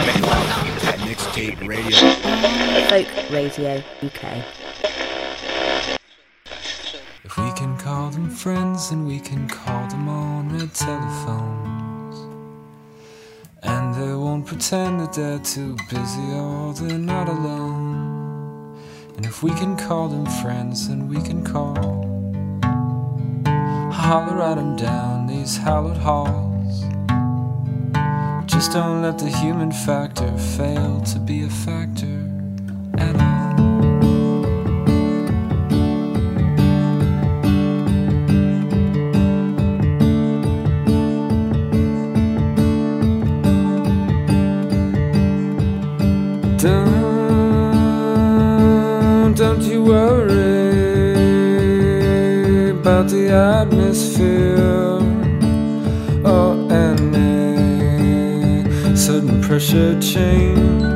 Mixtape Radio. Folk Radio UK. If we can call them friends, then we can call them on their telephones. And they won't pretend that they're too busy or they're not alone. And if we can call them friends, then we can call. Holler at them down these hallowed halls just don't let the human factor fail to be a factor at all. Don't, don't you worry about the atmosphere. 事情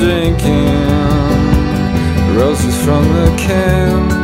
drinking roses from the can.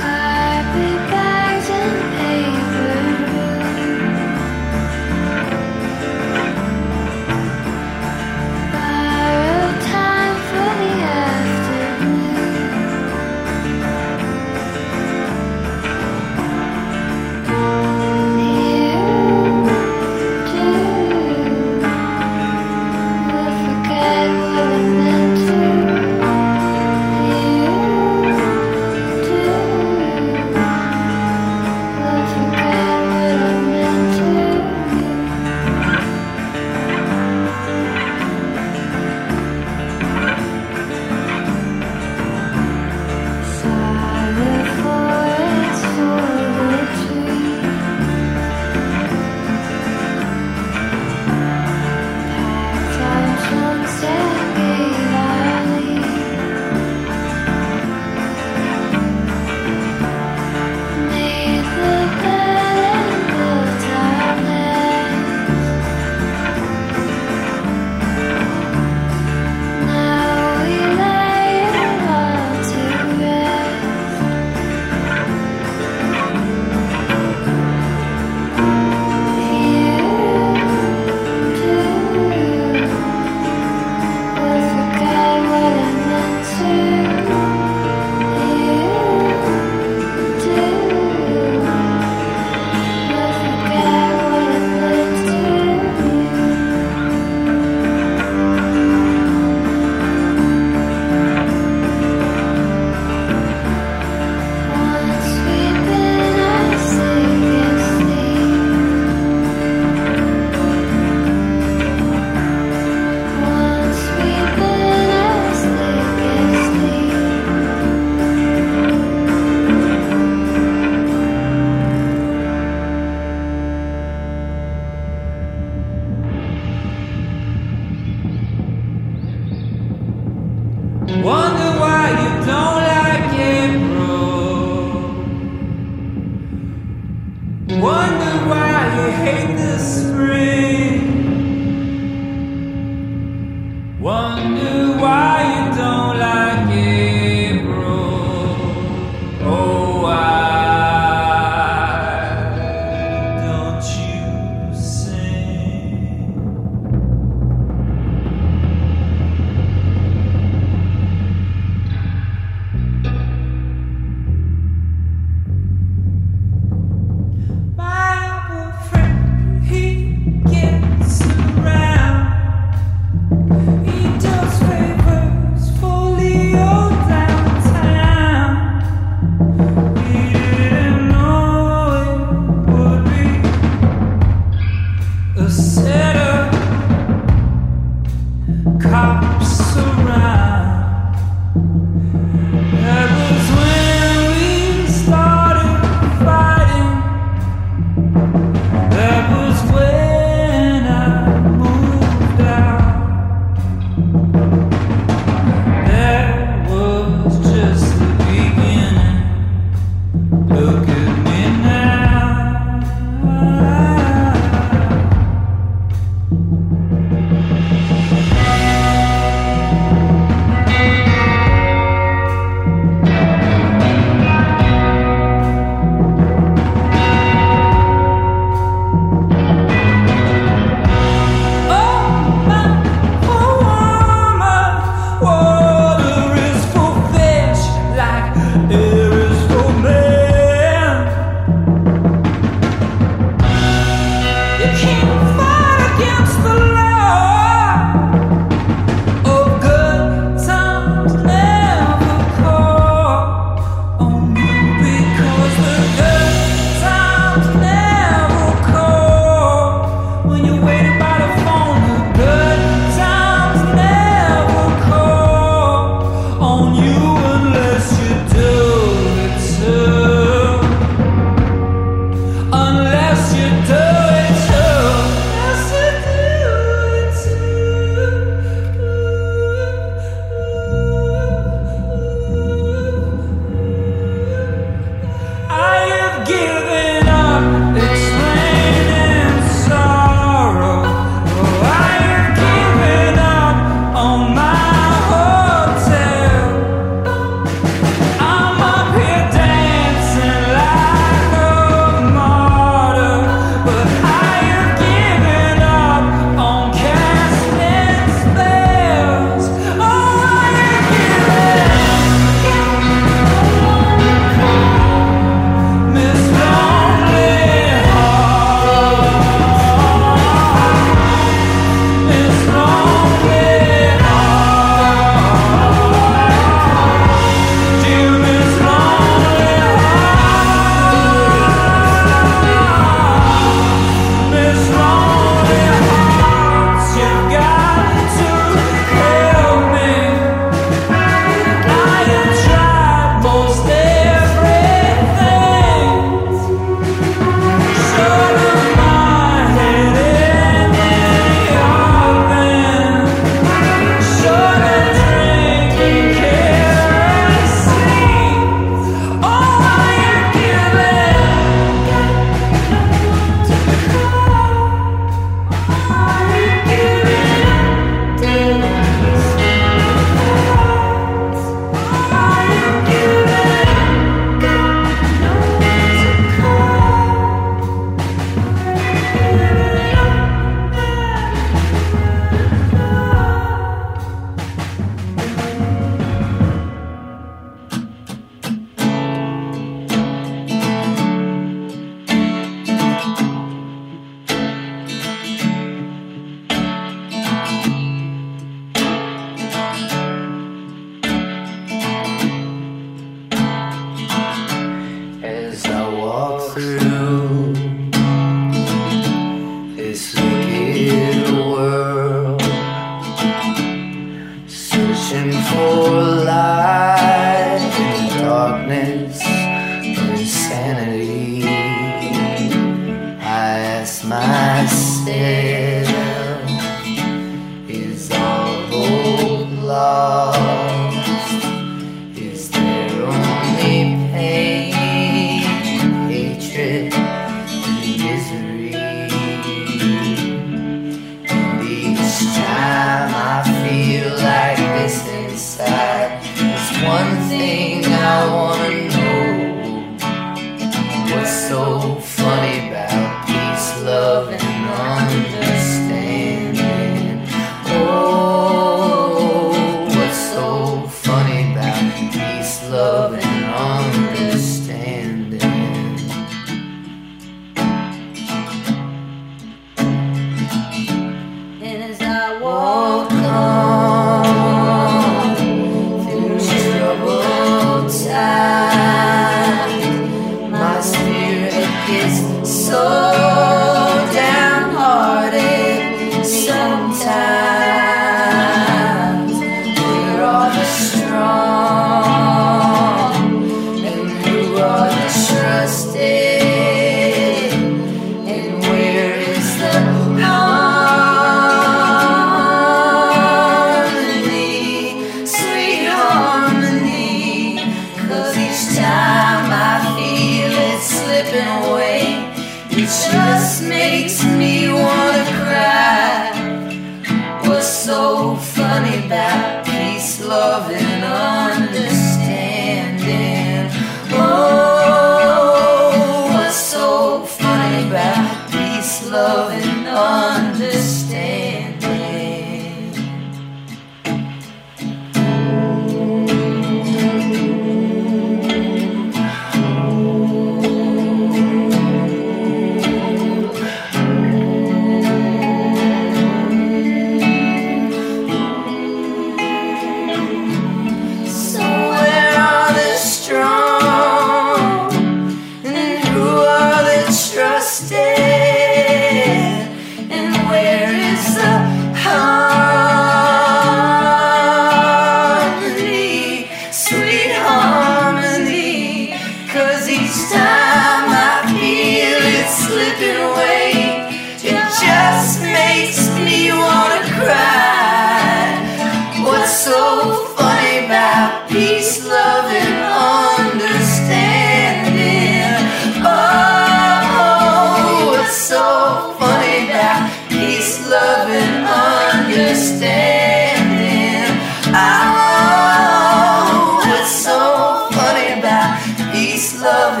For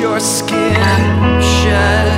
your skin to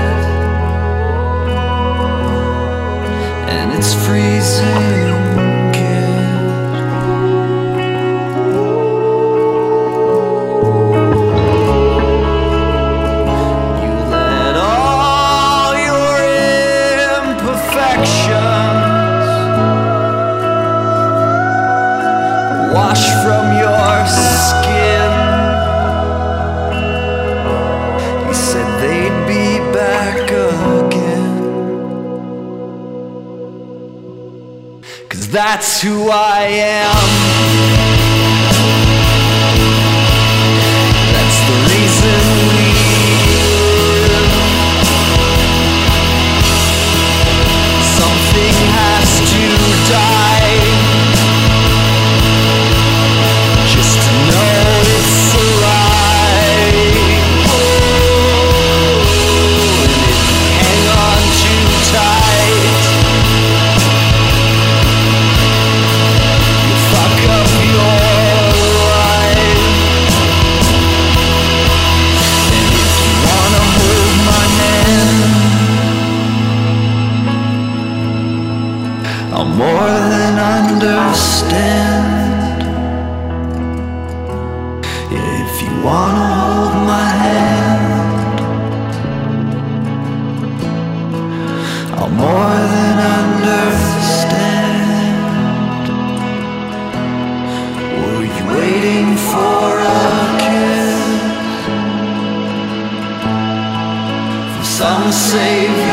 come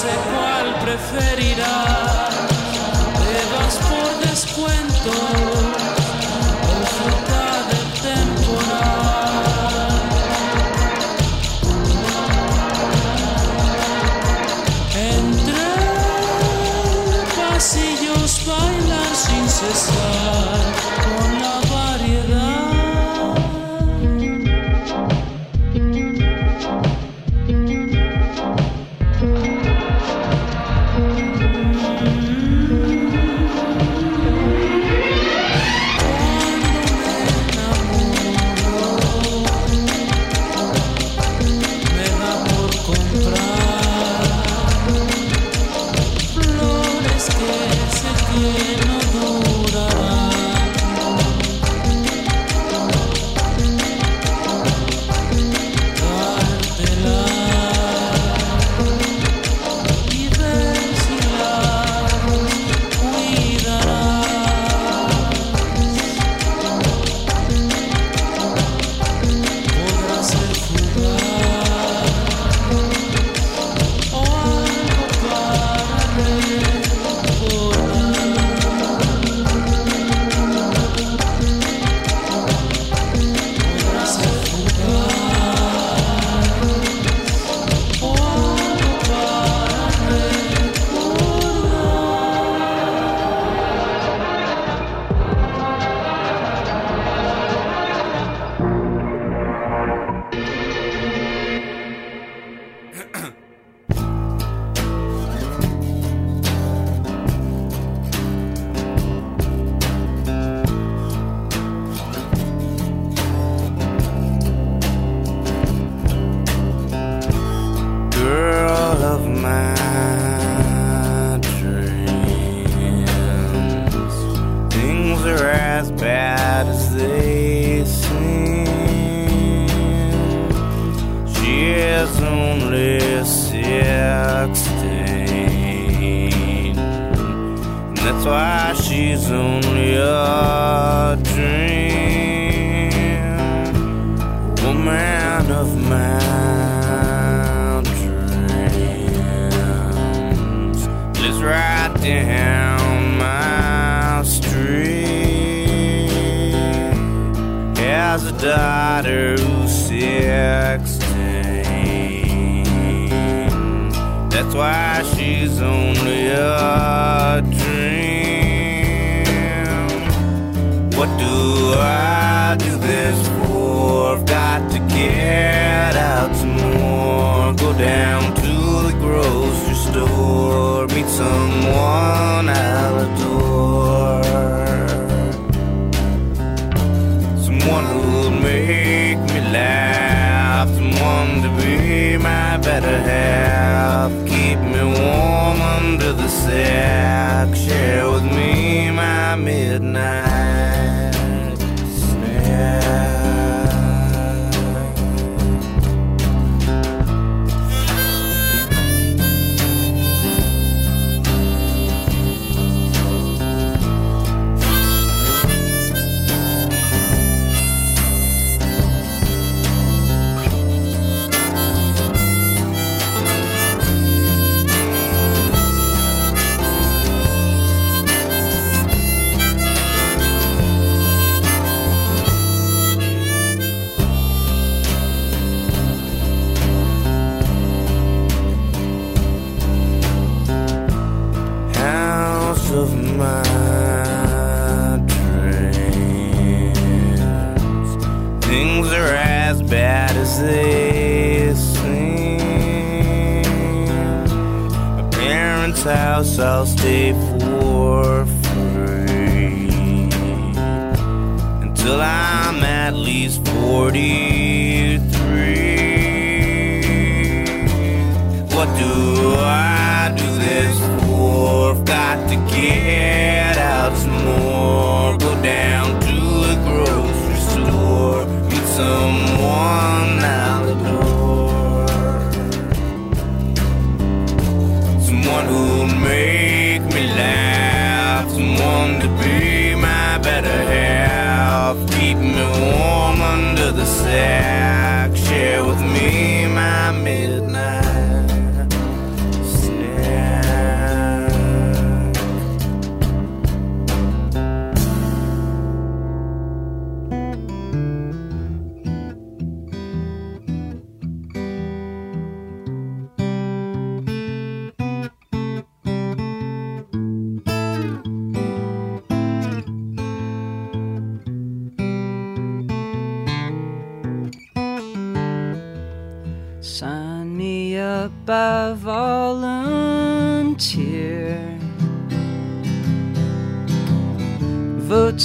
sé cuál preferirás. Te vas por descuento o fruta de temporada. Entre pasillos bailar sin cesar.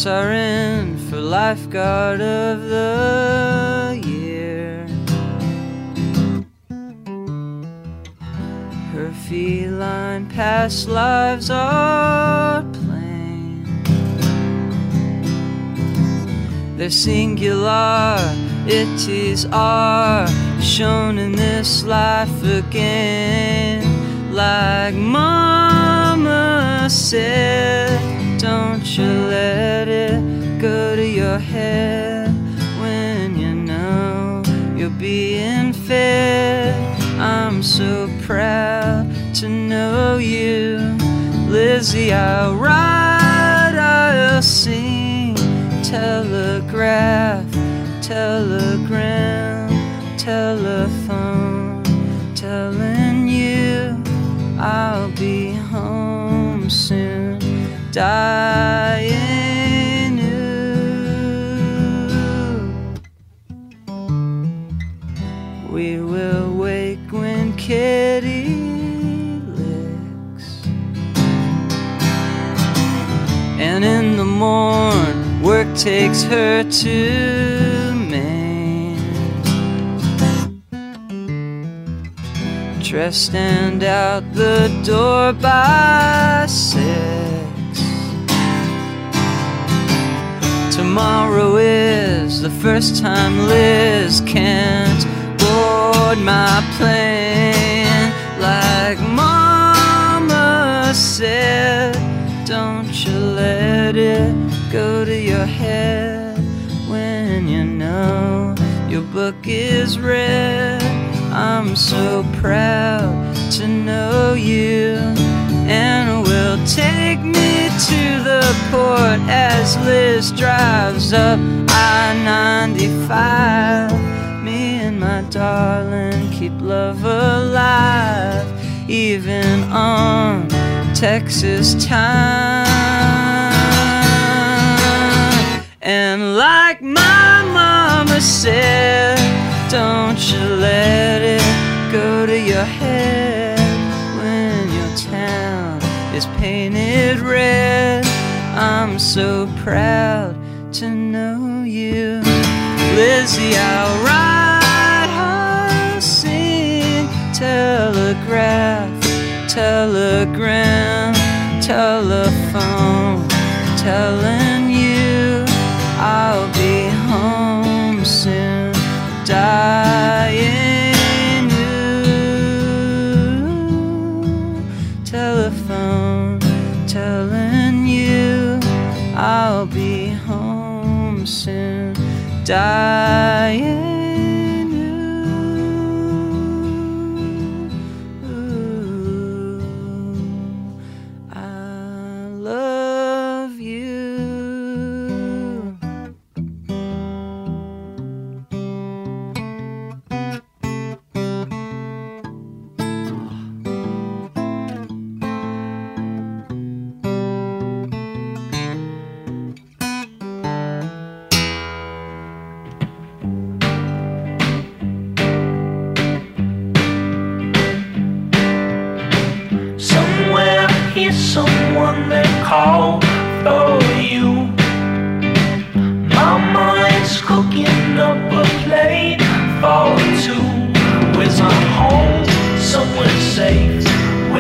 In for lifeguard of the year. Her feline past lives are plain. They're singular ities are shown in this life again. Like Mama said, don't you let it go to your head when you know you're being fed. I'm so proud to know you, Lizzie. I'll write, I'll sing, telegraph telegram, telephone, telling you I'll be dying you. We will wake when Kitty licks, and in the morn work takes her to dressed and out the door by six. Tomorrow is the first time Liz can't board my plane like Mama said. Don't you let it go to your head when you know your book is read. I'm so proud to know you and will take me to the port as Liz drives up I-95 me and my darling keep love alive even on Texas time. And like my mama said don't you let it go to your painted red. I'm so proud to know you. Lizzie, I'll write, I'll sing, telegraph, telegram, telephone, telling Dying.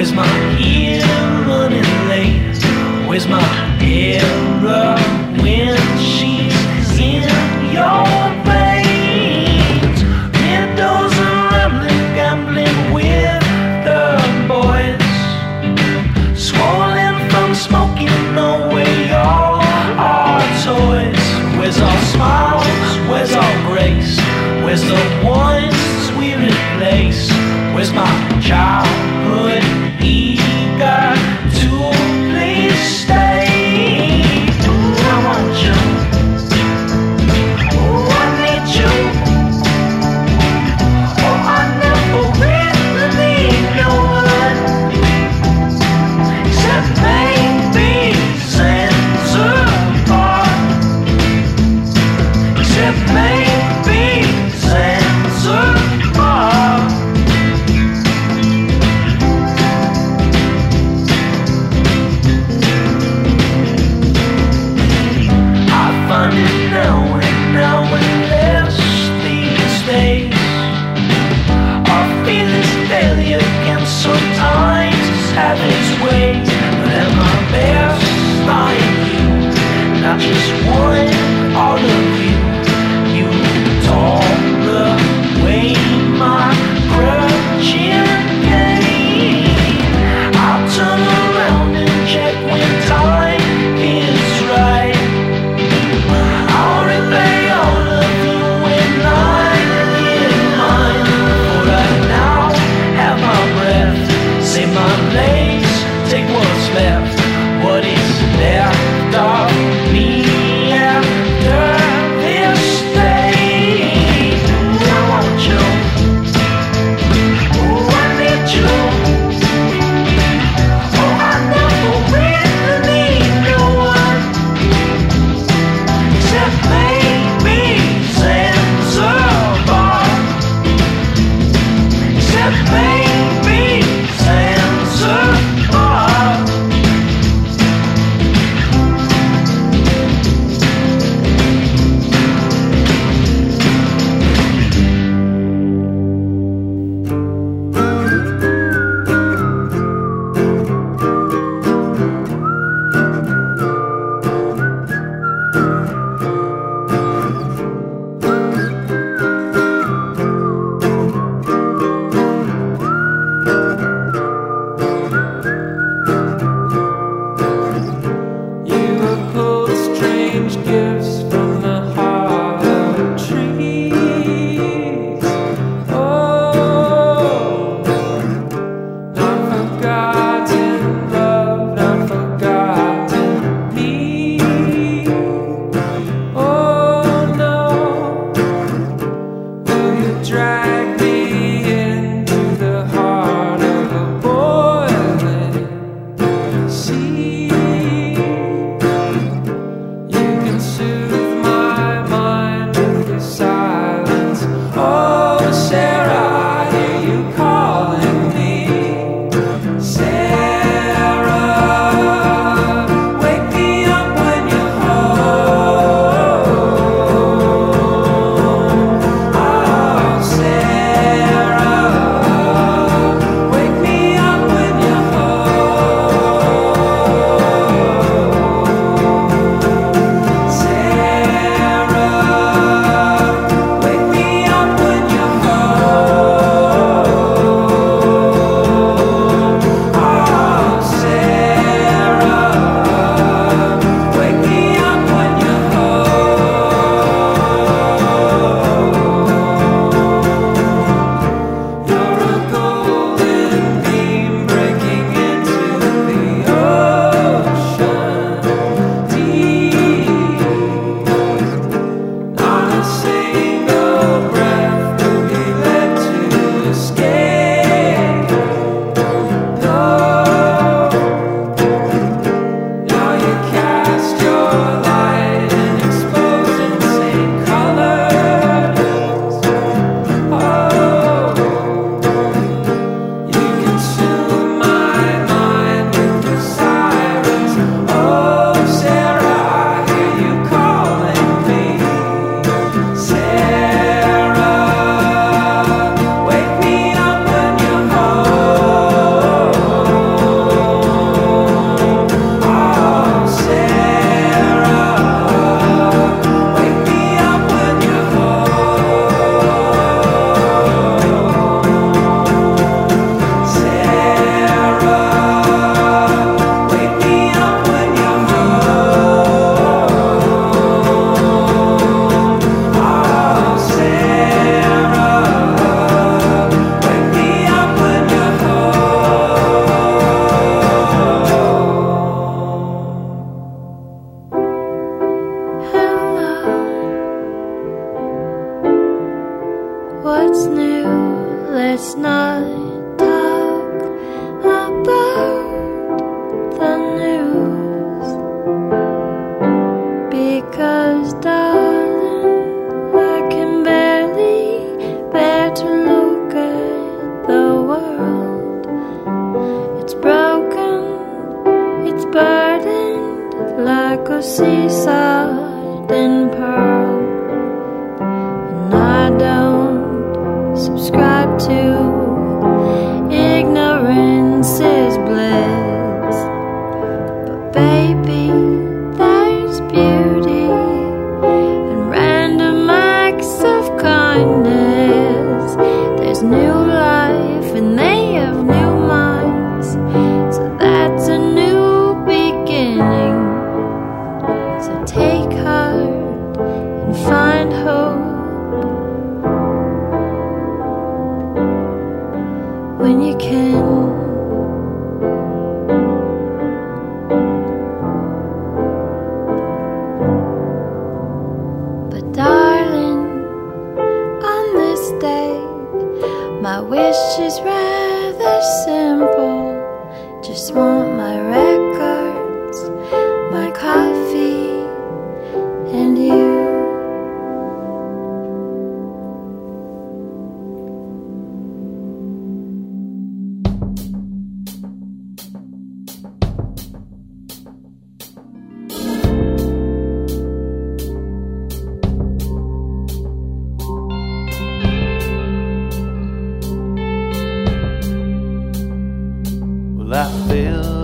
Where's my ear running late? Where's my hair running?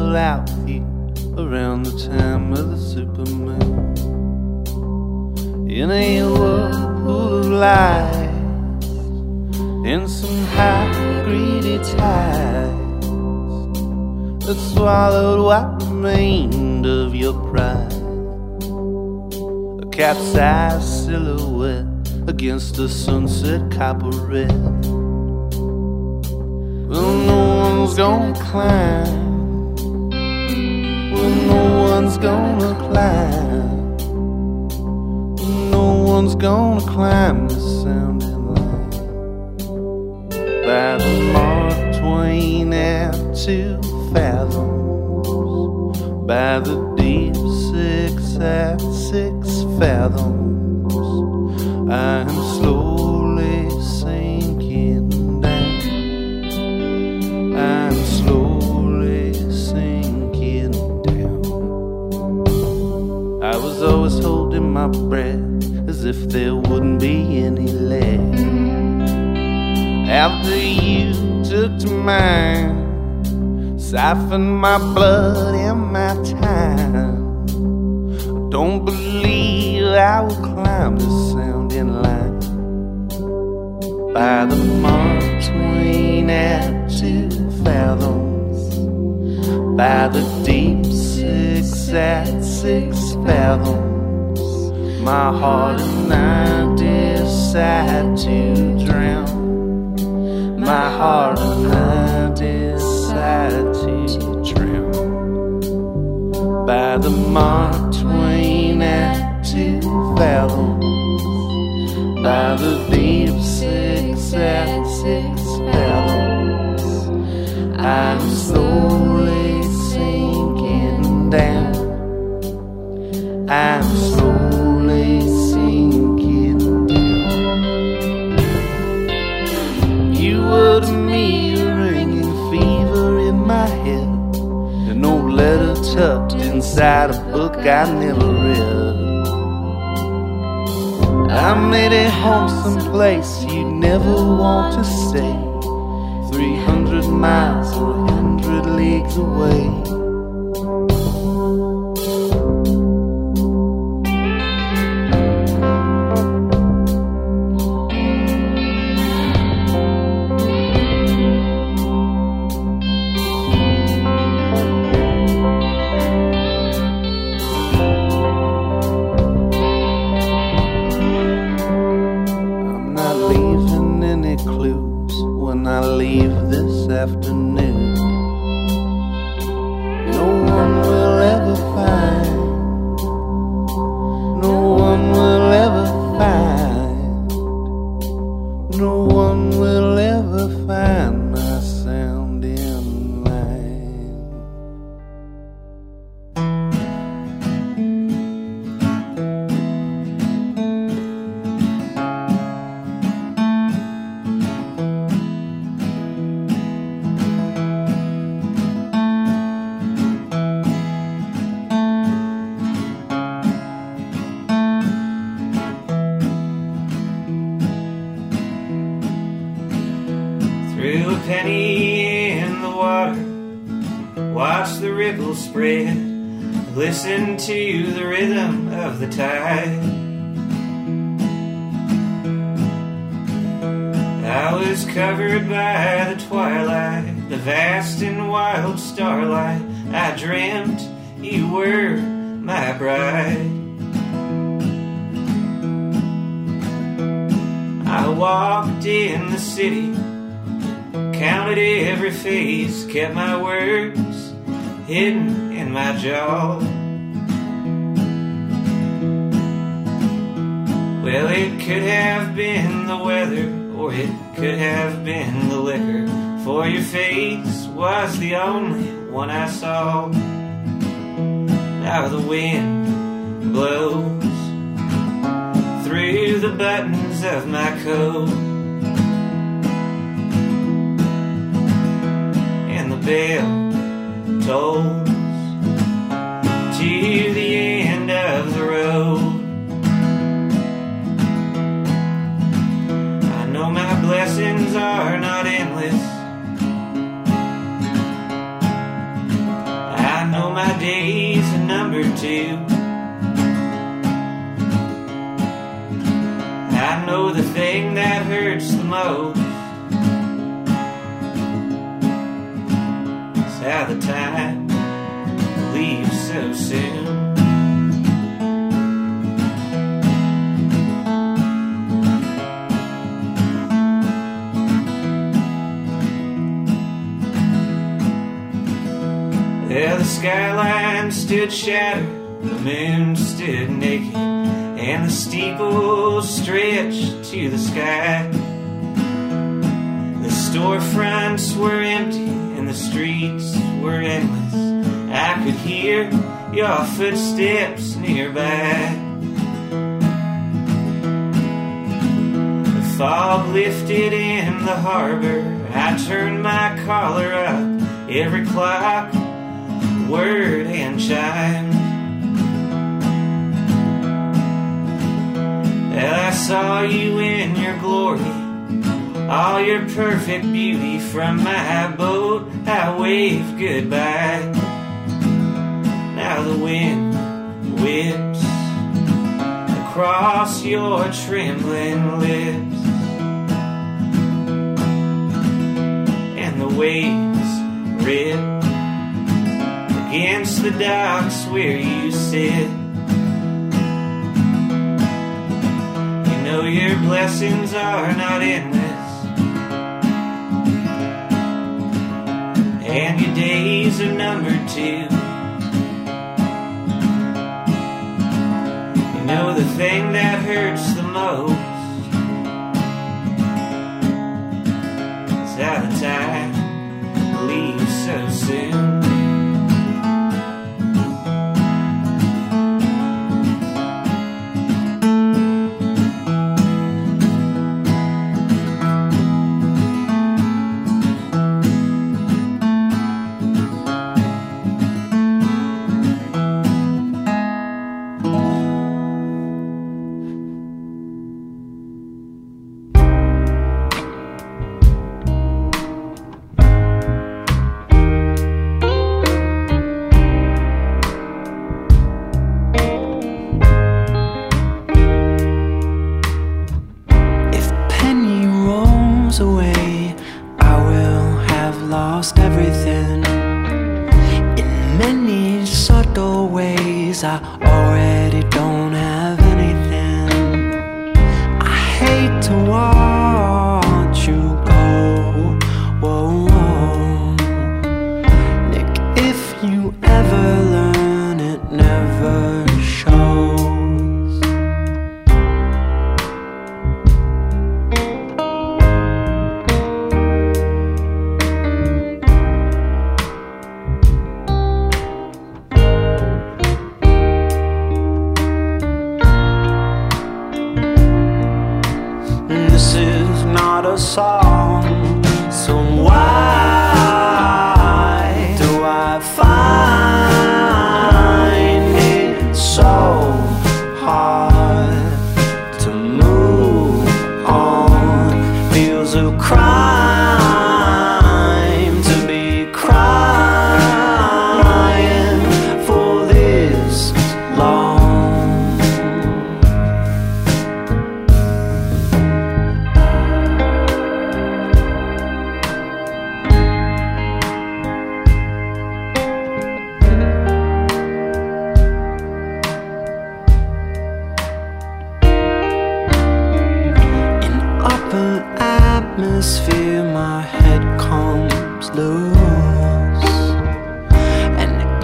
Fell out here around the time of the supermoon in a whirlpool of lies and some high greedy tides that swallowed what remained of your pride. A capsized silhouette against the sunset copper red. Well, no one's gonna climb. No one's gonna climb. No one's gonna climb the sounding line. By the Mark Twain at two fathoms. By the deep six at six fathoms. I'm to mine, Siphon my blood and my time. Don't believe I will climb the sounding line by the Mark Twain at two fathoms, by the deep six at six fathoms. My heart and I decide to drown. My heart and I decide to drown by the Mark Twain two fathoms by the deep six at six inside a book I never read. I made it home someplace you'd never want to stay. Three hundred miles or a hundred leagues away. Threw a penny in the water, watch the ripples spread, listen to the rhythm of the tide. I was covered by the twilight, the vast and wild starlight. I dreamt you were my bride. I walked in the city, counted every face, kept my words hidden in my jaw. Well, it could have been the weather, or it could have been the liquor, for your face was the only one I saw. Now the wind blows through the buttons of my coat. And the bell tolls to the end of the road. I know my blessings are not endless. I know my days are numbered too. I know the thing that hurts the most how the time leaves so soon. Yeah, the skyline stood shattered, the moon stood naked, and the steeple stretched to the sky. Storefronts were empty, and the streets were endless. I could hear your footsteps nearby. The fog lifted in the harbor. I turned my collar up, every clock word and chime. And I saw you in your glory, all your perfect beauty from my boat. I wave goodbye. Now the wind whips across your trembling lips, and the waves rip against the docks where you sit. You know your blessings are not endless, and your days are numbered too. You know the thing that hurts the most is how the time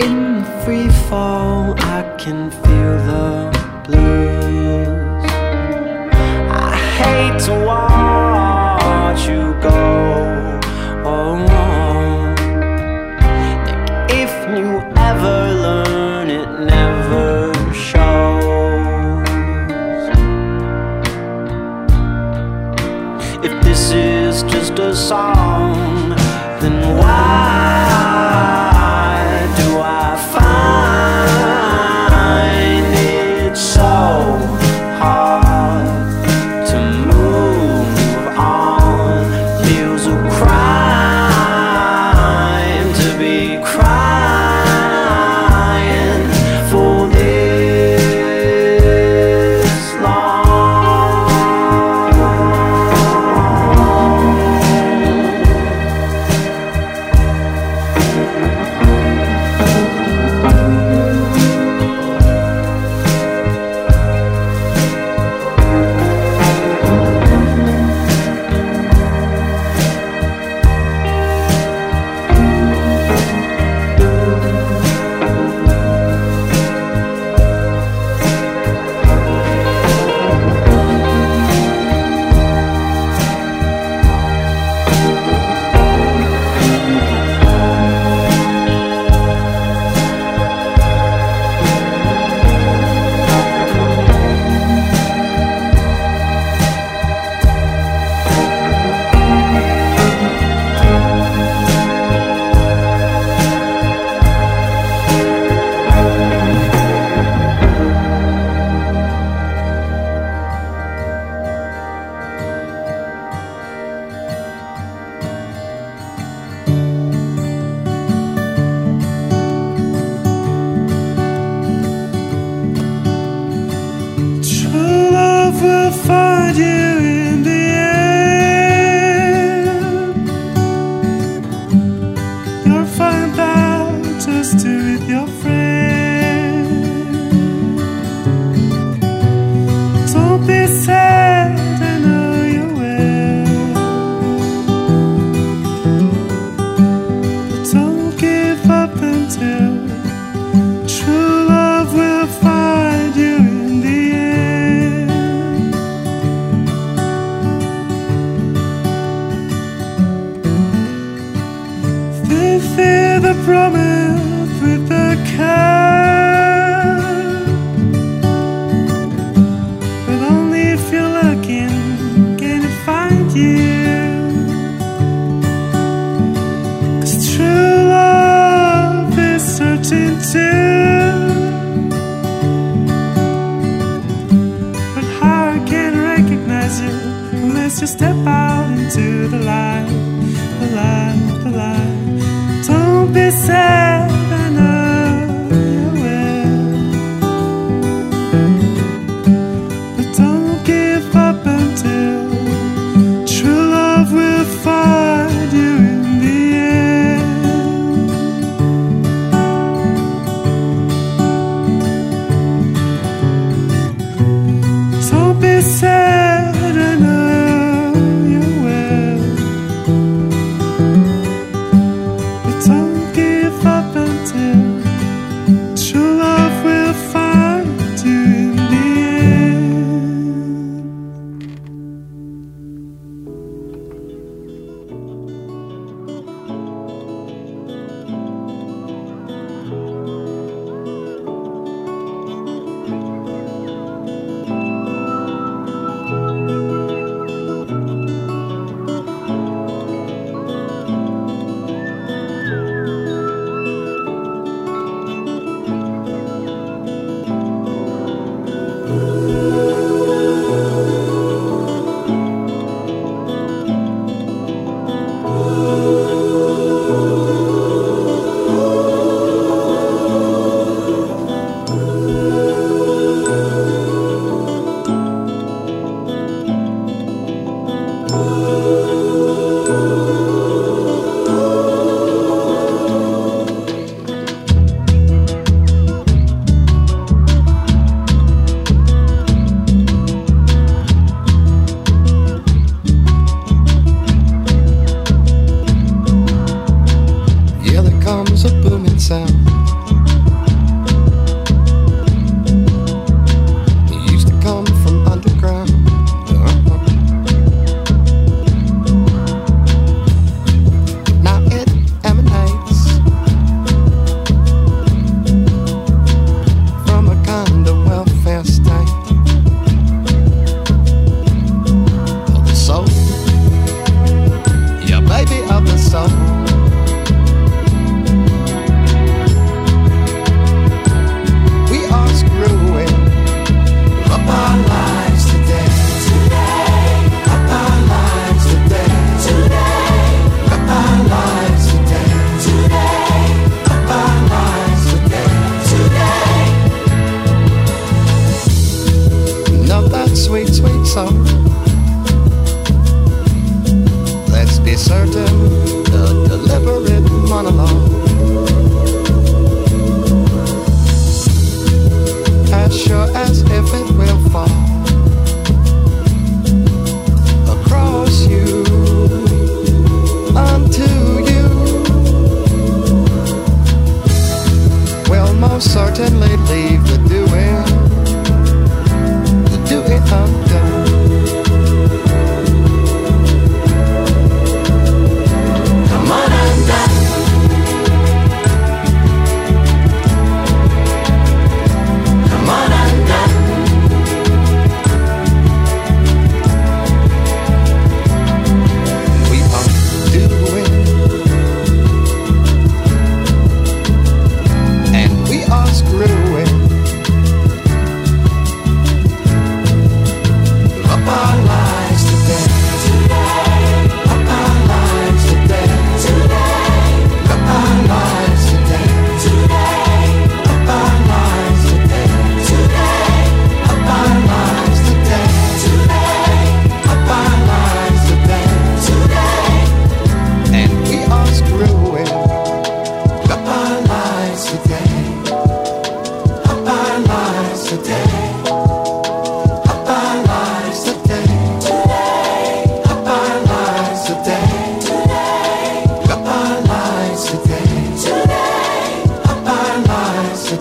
in the free fall, I can feel the blues. I hate to walk.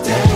Today